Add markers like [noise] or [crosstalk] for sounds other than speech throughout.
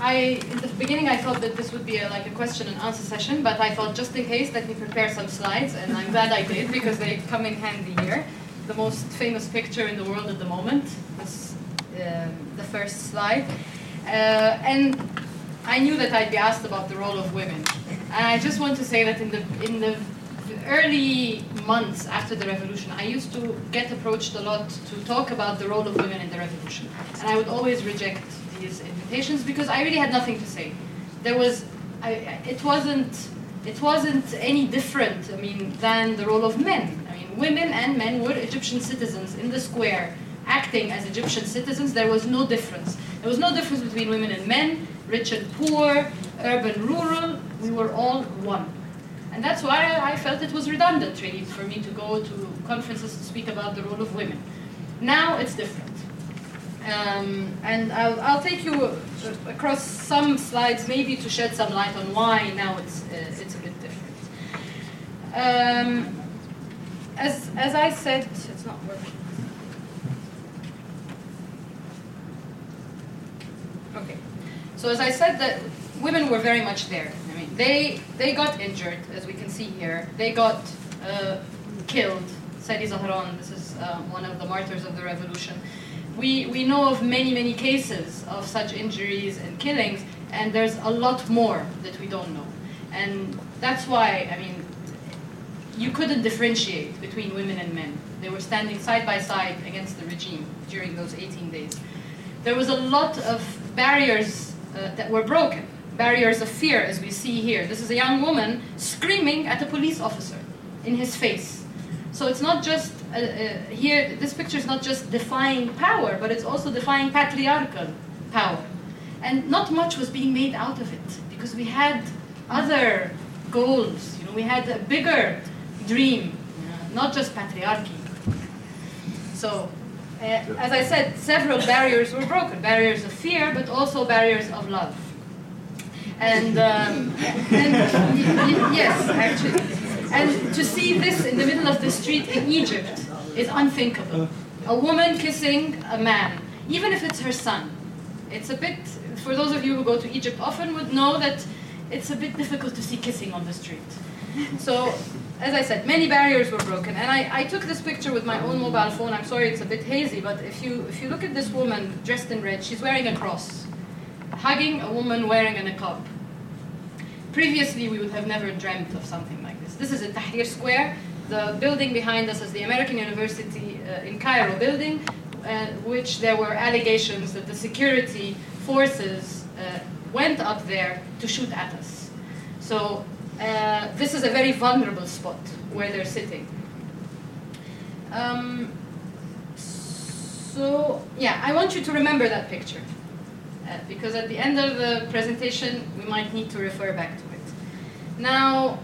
I, in the beginning, I thought that this would be a, like a question and answer session, but I thought just in case, let me prepare some slides, and I'm glad I did because they come in handy here. The most famous picture in the world at the moment, this, um, the first slide. Uh, and I knew that I'd be asked about the role of women. And I just want to say that in the, in the early months after the revolution, I used to get approached a lot to talk about the role of women in the revolution. And I would always reject these invitations because I really had nothing to say. There was, I, it wasn't, it wasn't any different, I mean, than the role of men. I mean, women and men were Egyptian citizens in the square, acting as Egyptian citizens. There was no difference. There was no difference between women and men, rich and poor, urban, rural. We were all one. And that's why I felt it was redundant, really, for me to go to conferences to speak about the role of women. Now it's different. Um, and I'll, I'll, take you across some slides, maybe to shed some light on why now it's, uh, it's a bit different. Um, as, as I said, it's not working. Okay. So as I said, that women were very much there. I mean, they they got injured, as we can see here. They got uh, killed. Sally Zahran, this is uh, one of the martyrs of the revolution we, we know of many, many cases of such injuries and killings, and there's a lot more that we don't know. And that's why, I mean, you couldn't differentiate between women and men. They were standing side by side against the regime during those 18 days. There was a lot of barriers uh, that were broken, barriers of fear, as we see here. This is a young woman screaming at a police officer in his face. So it's not just uh, uh, here, this picture is not just defying power, but it's also defying patriarchal power. And not much was being made out of it because we had other goals. You know, we had a bigger dream, not just patriarchy. So, uh, as I said, several barriers were broken barriers of fear, but also barriers of love. And, um, and yes, actually. And to see this in the middle of the street in Egypt is unthinkable. A woman kissing a man, even if it's her son. It's a bit, for those of you who go to Egypt often would know that it's a bit difficult to see kissing on the street. So, as I said, many barriers were broken. And I, I took this picture with my own mobile phone. I'm sorry it's a bit hazy, but if you, if you look at this woman dressed in red, she's wearing a cross, hugging a woman wearing a niqab. Previously, we would have never dreamt of something like this. Is a Tahrir Square. The building behind us is the American University uh, in Cairo building, uh, which there were allegations that the security forces uh, went up there to shoot at us. So uh, this is a very vulnerable spot where they're sitting. Um, so yeah, I want you to remember that picture. Uh, because at the end of the presentation, we might need to refer back to it. Now,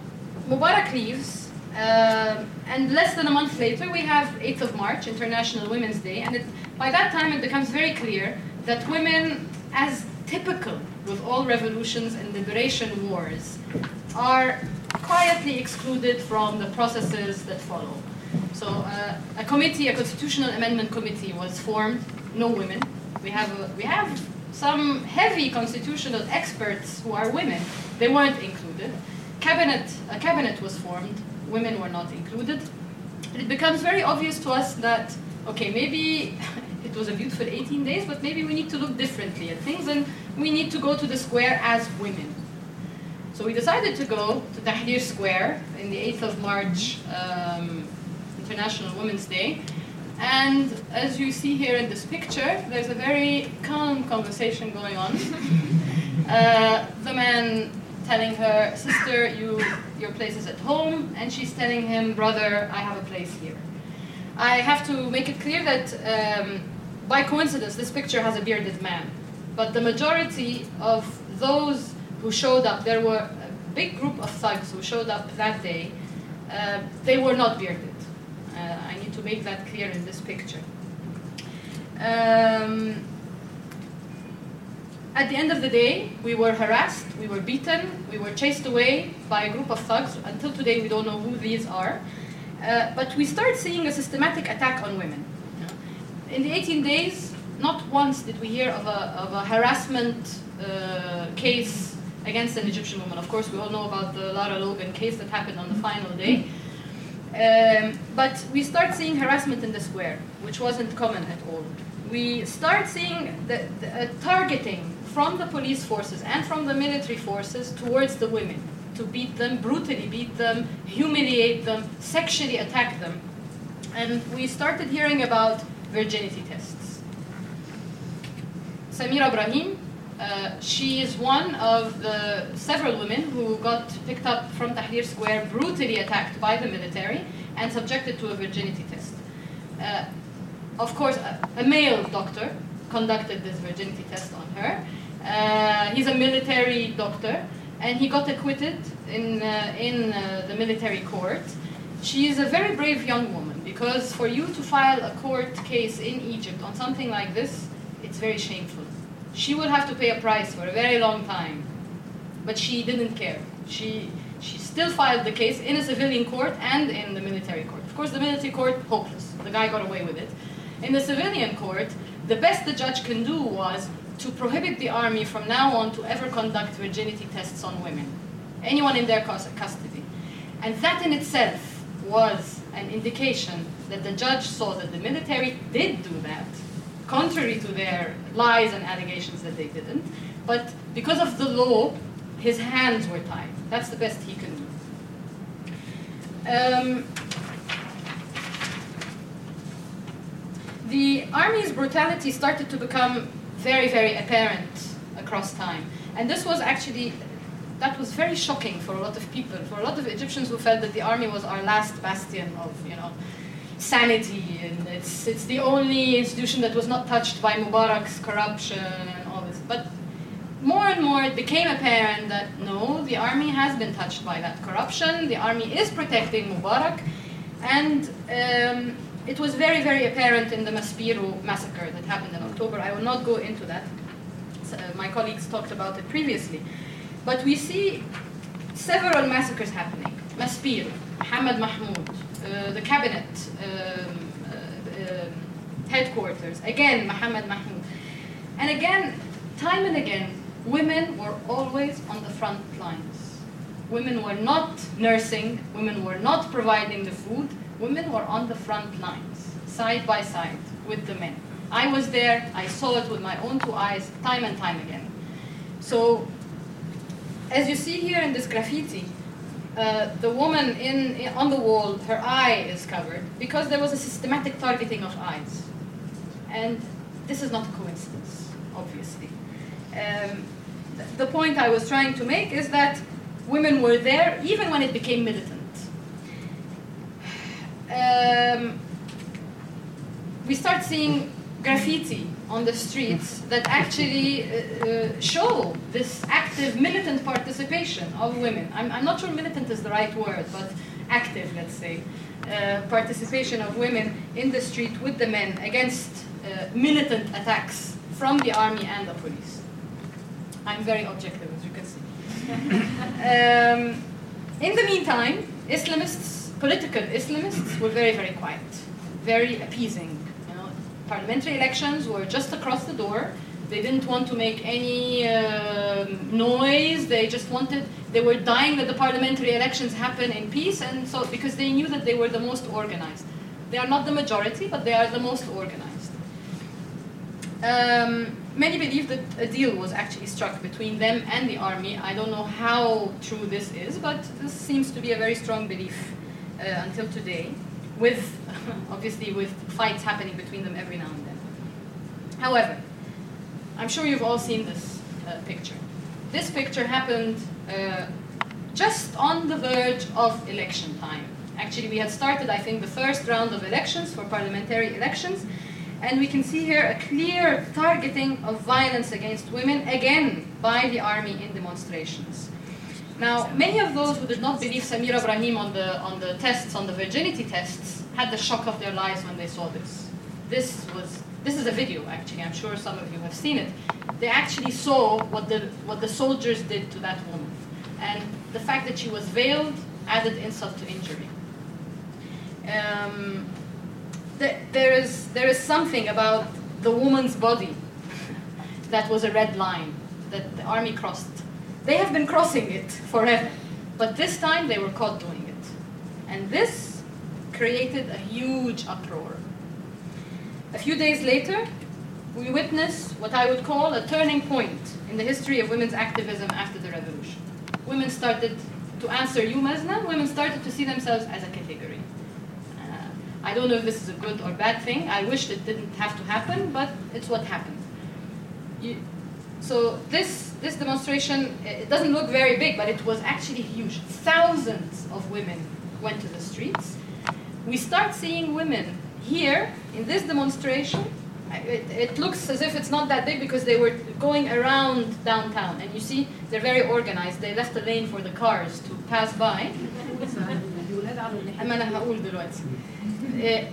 Mubarak leaves, uh, and less than a month later, we have 8th of March, International Women's Day, and by that time it becomes very clear that women, as typical with all revolutions and liberation wars, are quietly excluded from the processes that follow. So uh, a committee, a constitutional amendment committee was formed, no women. We have, a, we have some heavy constitutional experts who are women, they weren't included. Cabinet, a cabinet was formed, women were not included. it becomes very obvious to us that, okay, maybe [laughs] it was a beautiful 18 days, but maybe we need to look differently at things and we need to go to the square as women. So we decided to go to Tahrir Square in the 8th of March, um, International Women's Day, and as you see here in this picture, there's a very calm conversation going on. [laughs] uh, the man telling her, sister, you, your place is at home, and she's telling him, brother, I have a place here. I have to make it clear that um, by coincidence, this picture has a bearded man. But the majority of those who showed up, there were a big group of thugs who showed up that day, uh, they were not bearded. Uh, I need to make that clear in this picture. Um, at the end of the day, we were harassed, we were beaten, we were chased away by a group of thugs. Until today, we don't know who these are. Uh, but we start seeing a systematic attack on women. In the 18 days, not once did we hear of a, of a harassment uh, case against an Egyptian woman. Of course, we all know about the Lara Logan case that happened on the final day. Um, but we start seeing harassment in the square, which wasn't common at all. We start seeing the, the uh, targeting from the police forces and from the military forces towards the women to beat them, brutally beat them, humiliate them, sexually attack them. And we started hearing about virginity tests. Samira Ibrahim, uh, she is one of the several women who got picked up from Tahrir Square, brutally attacked by the military, and subjected to a virginity test. Uh, of course, a, a, male doctor conducted this virginity test on her. Uh, he's a military doctor, and he got acquitted in, uh, in uh, the military court. She is a very brave young woman because for you to file a court case in Egypt on something like this, it's very shameful. She would have to pay a price for a very long time, but she didn't care. She, she still filed the case in a civilian court and in the military court. Of course, the military court, hopeless. The guy got away with it. In the civilian court, the best the judge can do was to prohibit the army from now on to ever conduct virginity tests on women, anyone in their custody. And that in itself was an indication that the judge saw that the military did do that, contrary to their lies and allegations that they didn't. But because of the law, his hands were tied. That's the best he can do. Um, the army's brutality started to become very, very apparent across time. And this was actually, that was very shocking for a lot of people, for a lot of Egyptians who felt that the army was our last bastion of, you know, sanity, and it's, it's the only institution that was not touched by Mubarak's corruption and all this. But more and more it became apparent that no, the army has been touched by that corruption, the army is protecting Mubarak, and um, it was very, very apparent in the Maspero massacre that happened in October. I will not go into that. Uh, my colleagues talked about it previously. But we see several massacres happening. Maspero, Mohammed Mahmoud, uh, the cabinet um, uh, uh, headquarters, again, Mohammed Mahmoud. And again, time and again, women were always on the front lines. Women were not nursing, women were not providing the food, women were on the front lines, side by side with the men. I was there, I saw it with my own two eyes, time and time again. So, as you see here in this graffiti, uh, the woman in, in, on the wall, her eye is covered because there was a systematic targeting of eyes. And this is not a coincidence, obviously. Um, th the point I was trying to make is that women were there even when it became militant um, we start seeing graffiti on the streets that actually uh, uh, show this active militant participation of women. I'm, I'm, not sure militant is the right word, but active, let's say, uh, participation of women in the street with the men against uh, militant attacks from the army and the police. I'm very objective, as you can see. [laughs] um, in the meantime, Islamists political Islamists were very, very quiet, very appeasing. You know, parliamentary elections were just across the door. They didn't want to make any uh, noise. They just wanted, they were dying that the parliamentary elections happen in peace, and so because they knew that they were the most organized. They are not the majority, but they are the most organized. Um, many believe that a deal was actually struck between them and the army. I don't know how true this is, but this seems to be a very strong belief uh, until today, with [laughs] obviously with fights happening between them every now and then. However, I'm sure you've all seen this uh, picture. This picture happened uh, just on the verge of election time. Actually, we had started, I think, the first round of elections for parliamentary elections, and we can see here a clear targeting of violence against women, again, by the army in demonstrations. Now, many of those who did not believe Samira Ibrahim on the, on the tests, on the virginity tests, had the shock of their lives when they saw this. This was, this is a video actually, I'm sure some of you have seen it. They actually saw what the, what the soldiers did to that woman. And the fact that she was veiled added insult to injury. Um, there, is, there is something about the woman's body that was a red line that the army crossed. They have been crossing it forever, but this time they were caught doing it. And this created a huge uproar. A few days later, we witness what I would call a turning point in the history of women's activism after the revolution. Women started to answer you, Mazna, women started to see themselves as a category. Uh, I don't know if this is a good or bad thing. I wished it didn't have to happen, but it's what happened. You, so this, this demonstration, eh, it doesn't look very big, but it was actually huge. Thousands of women went to the streets. We start seeing women here in this demonstration. It, it looks as if it's not that big because they were going around downtown. And you see, they're very organized. They left a lane for the cars to pass by.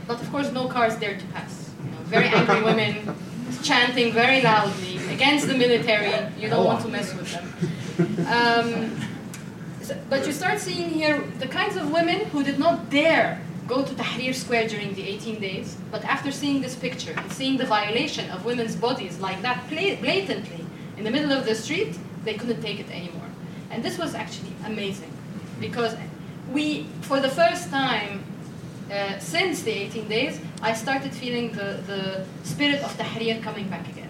but of course, no cars there to pass. You know, very angry women chanting very loudly against the military. You don't want to mess with them. Um, so- but you start seeing here the kinds of women who did not dare go to Tahrir Square during the 18 days, but after seeing this picture and seeing the violation of women's bodies like that blatantly in the middle of the street, they couldn't take it anymore. And this was actually amazing because we, for the first time uh, since the 18 days, I started feeling the, the spirit of Tahrir coming back again.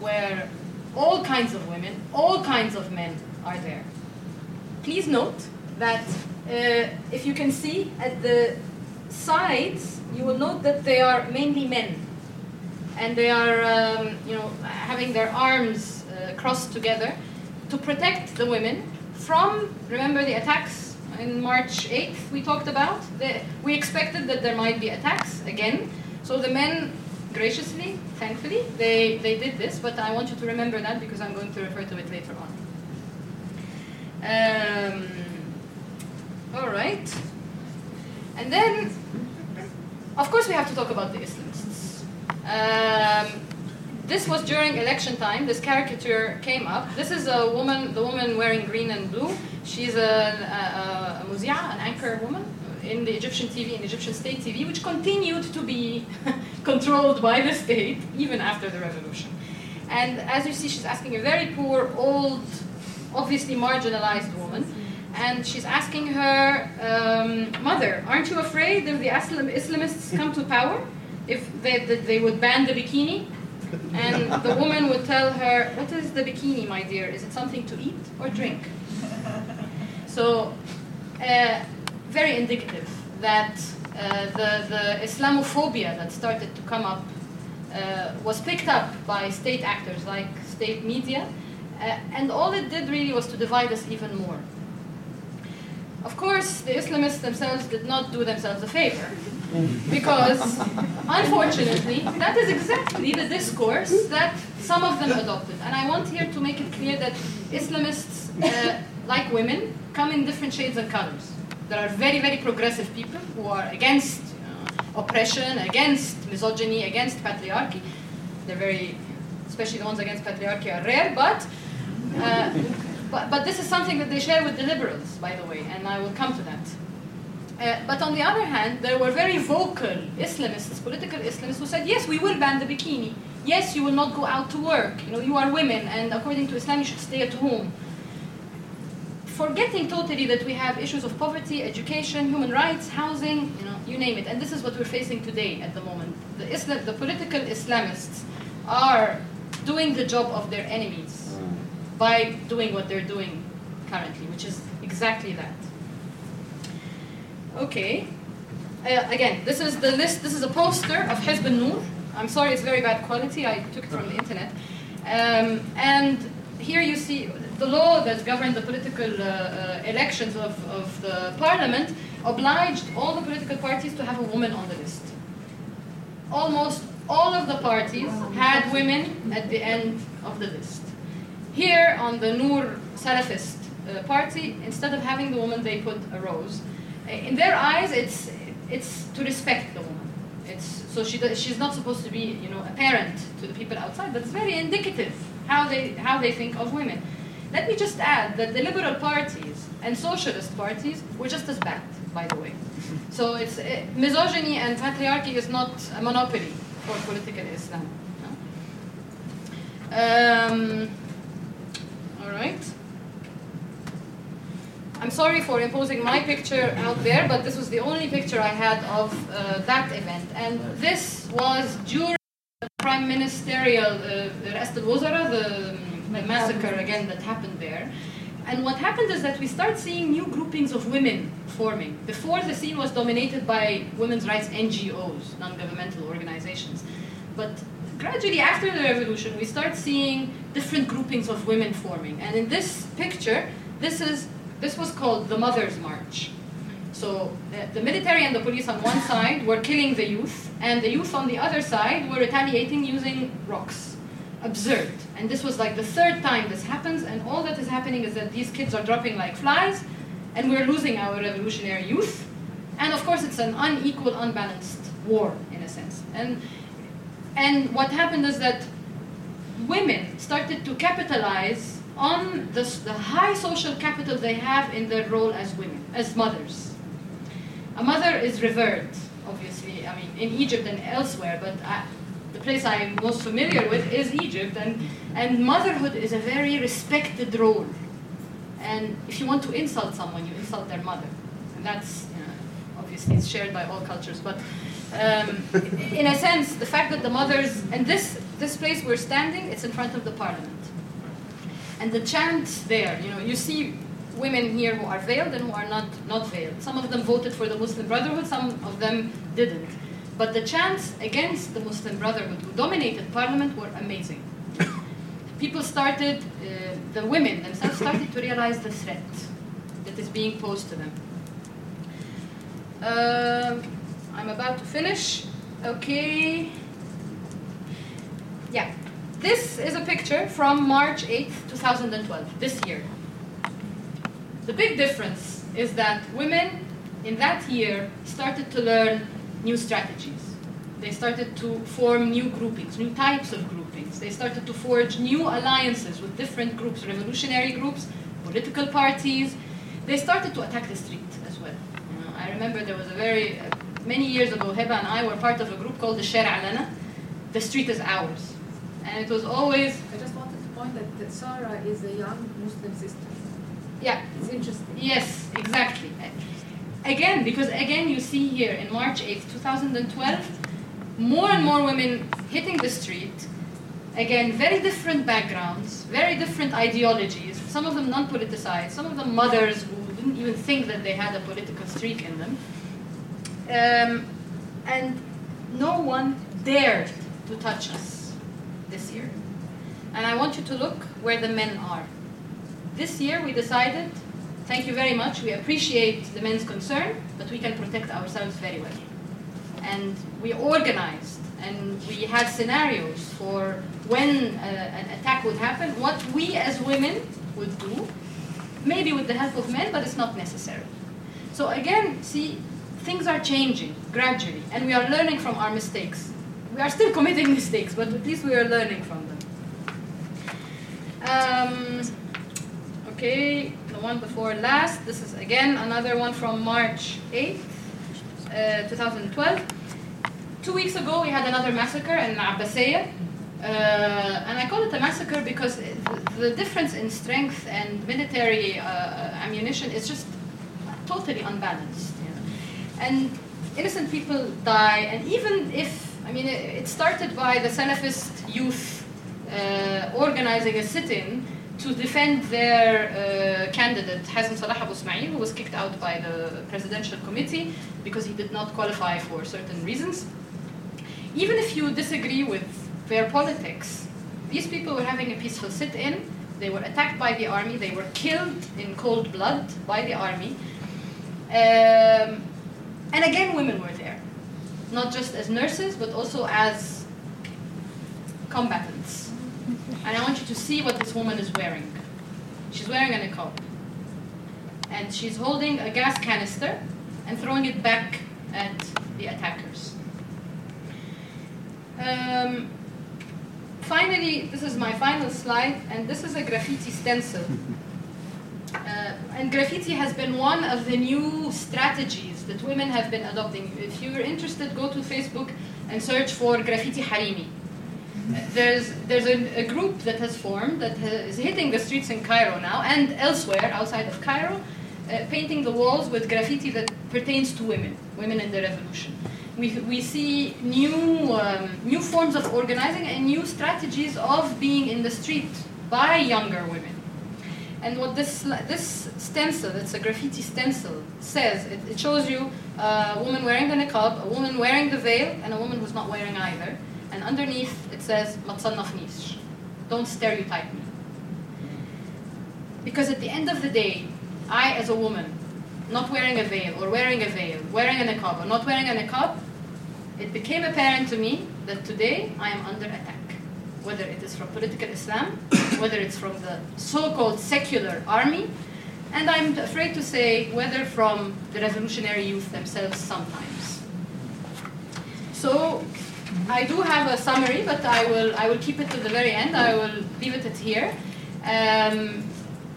Where all kinds of women, all kinds of men are there. Please note that uh, if you can see at the sides, you will note that they are mainly men. And they are, um, you know, having their arms uh, crossed together to protect the women from, remember the attacks in March 8th we talked about? The, we expected that there might be attacks again. So the men graciously, thankfully, they, they did this, but I want you to remember that because I'm going to refer to it later on. Um, all right. And then, of course, we have to talk about the Islamists. Um, this was during election time. This caricature came up. This is a woman, the woman wearing green and blue. She's a, a, a muzia, an anchor woman in the Egyptian TV, in Egyptian state TV, which continued to be [laughs] controlled by the state even after the revolution. And as you see, she's asking a very poor, old, obviously marginalized woman. And she's asking her, um, Mother, aren't you afraid if the Islamists come to power? If they, they would ban the bikini? And the woman would tell her, What is the bikini, my dear? Is it something to eat or drink? So, uh, very indicative that uh, the, the Islamophobia that started to come up uh, was picked up by state actors like state media, uh, and all it did really was to divide us even more. Of course, the Islamists themselves did not do themselves a favor, because unfortunately, that is exactly the discourse that some of them adopted. And I want here to make it clear that Islamists, uh, like women, come in different shades and colors. There are very, very progressive people who are against uh, oppression, against misogyny, against patriarchy. They're very, especially the ones against patriarchy, are rare, but. Uh, but, but this is something that they share with the liberals, by the way, and I will come to that. Uh, but on the other hand, there were very vocal Islamists, political Islamists, who said, yes, we will ban the bikini. Yes, you will not go out to work. You know, you are women, and according to Islam, you should stay at home. Forgetting totally that we have issues of poverty, education, human rights, housing, you know, you name it. And this is what we're facing today at the moment. The, Islam, the political Islamists are doing the job of their enemies by doing what they're doing currently, which is exactly that. Okay. Uh, again, this is the list. This is a poster of Hizb al-Nur. I'm sorry, it's very bad quality. I took it from the [laughs] internet. Um, and here you see the law that governed the political uh, uh, elections of, of the parliament obliged all the political parties to have a woman on the list. Almost all of the parties had women at the end of the list. Here on the Nur Salafist uh, party, instead of having the woman, they put a rose. In their eyes, it's it's to respect the woman. It's so she she's not supposed to be you know apparent to the people outside, but it's very indicative how they how they think of women. Let me just add that the liberal parties and socialist parties were just as bad, by the way. So it's uh, misogyny and patriarchy is not a monopoly for political Islam. Um, all right. I'm sorry for imposing my picture out there, but this was the only picture I had of uh, that event. And this was during the prime ministerial, uh, the, the massacre again that happened there. And what happened is that we start seeing new groupings of women forming. Before, the scene was dominated by women's rights NGOs, non-governmental organizations. But gradually after the revolution, we start seeing different groupings of women forming. And in this picture, this is this was called the Mother's March. So the, the, military and the police on one side were killing the youth, and the youth on the other side were retaliating using rocks. Absurd. And this was like the third time this happens, and all that is happening is that these kids are dropping like flies, and we're losing our revolutionary youth. And of course, it's an unequal, unbalanced war in a sense. And and what happened is that women started to capitalize on the, the high social capital they have in their role as women, as mothers. A mother is revered, obviously, I mean, in Egypt and elsewhere, but I, the place I'm most familiar with is Egypt, and, and motherhood is a very respected role. And if you want to insult someone, you insult their mother. And that's, obviously, it's shared by all cultures. But um, in a sense, the fact that the mothers, and this, this place we're standing, it's in front of the parliament. And the chants there, you know, you see women here who are veiled and who are not, not veiled. Some of them voted for the Muslim Brotherhood, some of them didn't. But the chants against the Muslim Brotherhood, who dominated parliament, were amazing. People started, uh, the women themselves started to realize the threat that is being posed to them. Uh, I'm about to finish. Okay. Yeah. This is a picture from March 8th, 2012, this year. The big difference is that women in that year started to learn new strategies. They started to form new groupings, new types of groupings. They started to forge new alliances with different groups, revolutionary groups, political parties. They started to attack the street as well. You know, I remember there was a very, uh, many years ago, Heba and I were part of a group called the Shara Alana, The street is ours. And it was always. I just wanted to point that, that Sarah is a young Muslim sister. Yeah. It's interesting. Yes, exactly. Again, because again, you see here in March 8th, 2012, more and more women hitting the street. Again, very different backgrounds, very different ideologies, some of them non politicized, some of them mothers who didn't even think that they had a political streak in them. Um, and no one dared to touch us this year. And I want you to look where the men are. This year we decided, thank you very much, we appreciate the men's concern, but we can protect ourselves very well. And we organized and we had scenarios for when uh, an attack would happen, what we as women would do, maybe with the help of men, but it's not necessary. So again, see, things are changing gradually, and we are learning from our mistakes. We are still committing [laughs] mistakes, but at least we are learning from them. Um, okay, the one before last. This is again another one from March 8th, uh, 2012. Two weeks ago, we had another massacre in Abbasiyah. Uh, and I call it a massacre because the, difference in strength and military uh, ammunition is just totally unbalanced. And innocent people die, and even if I mean, it, it started by the Salafist youth uh, organizing a sit-in to defend their uh, candidate, Hazem Salah Abu Ismail, who was kicked out by the presidential committee because he did not qualify for certain reasons. Even if you disagree with their politics, these people were having a peaceful sit-in. They were attacked by the army. They were killed in cold blood by the army. Um, and again, women were there not just as nurses, but also as combatants. And I want you to see what this woman is wearing. She's wearing a niqab. And she's holding a gas canister and throwing it back at the attackers. Um, finally, this is my final slide, and this is a graffiti stencil. [laughs] Uh, and graffiti has been one of the new strategies that women have been adopting. If you're interested, go to Facebook, and search for graffiti harimi. There's, there's a, a group that has formed that ha- is hitting the streets in Cairo now and elsewhere outside of Cairo, uh, painting the walls with graffiti that pertains to women, women in the revolution. We, we see new, um, new forms of organizing and new strategies of being in the street by younger women. And what this, this stencil, it's a graffiti stencil, says, it, it shows you a woman wearing the niqab, a woman wearing the veil, and a woman who's not wearing either And underneath it says, ما تصنفنيش. Don't stereotype me. Because at the end of the day, I as a woman, not wearing a veil or wearing a veil, wearing a niqab or not wearing a niqab, it became apparent to me that today I am under attack. Whether it is from political Islam, [coughs] whether it's from the so-called secular army, and I'm afraid to say whether from the revolutionary youth themselves sometimes. So I do have a summary, but I will I will keep it to the very end. I will leave it at here, um,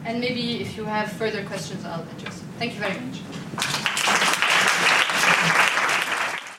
and maybe if you have further questions, I'll address. Thank you very much.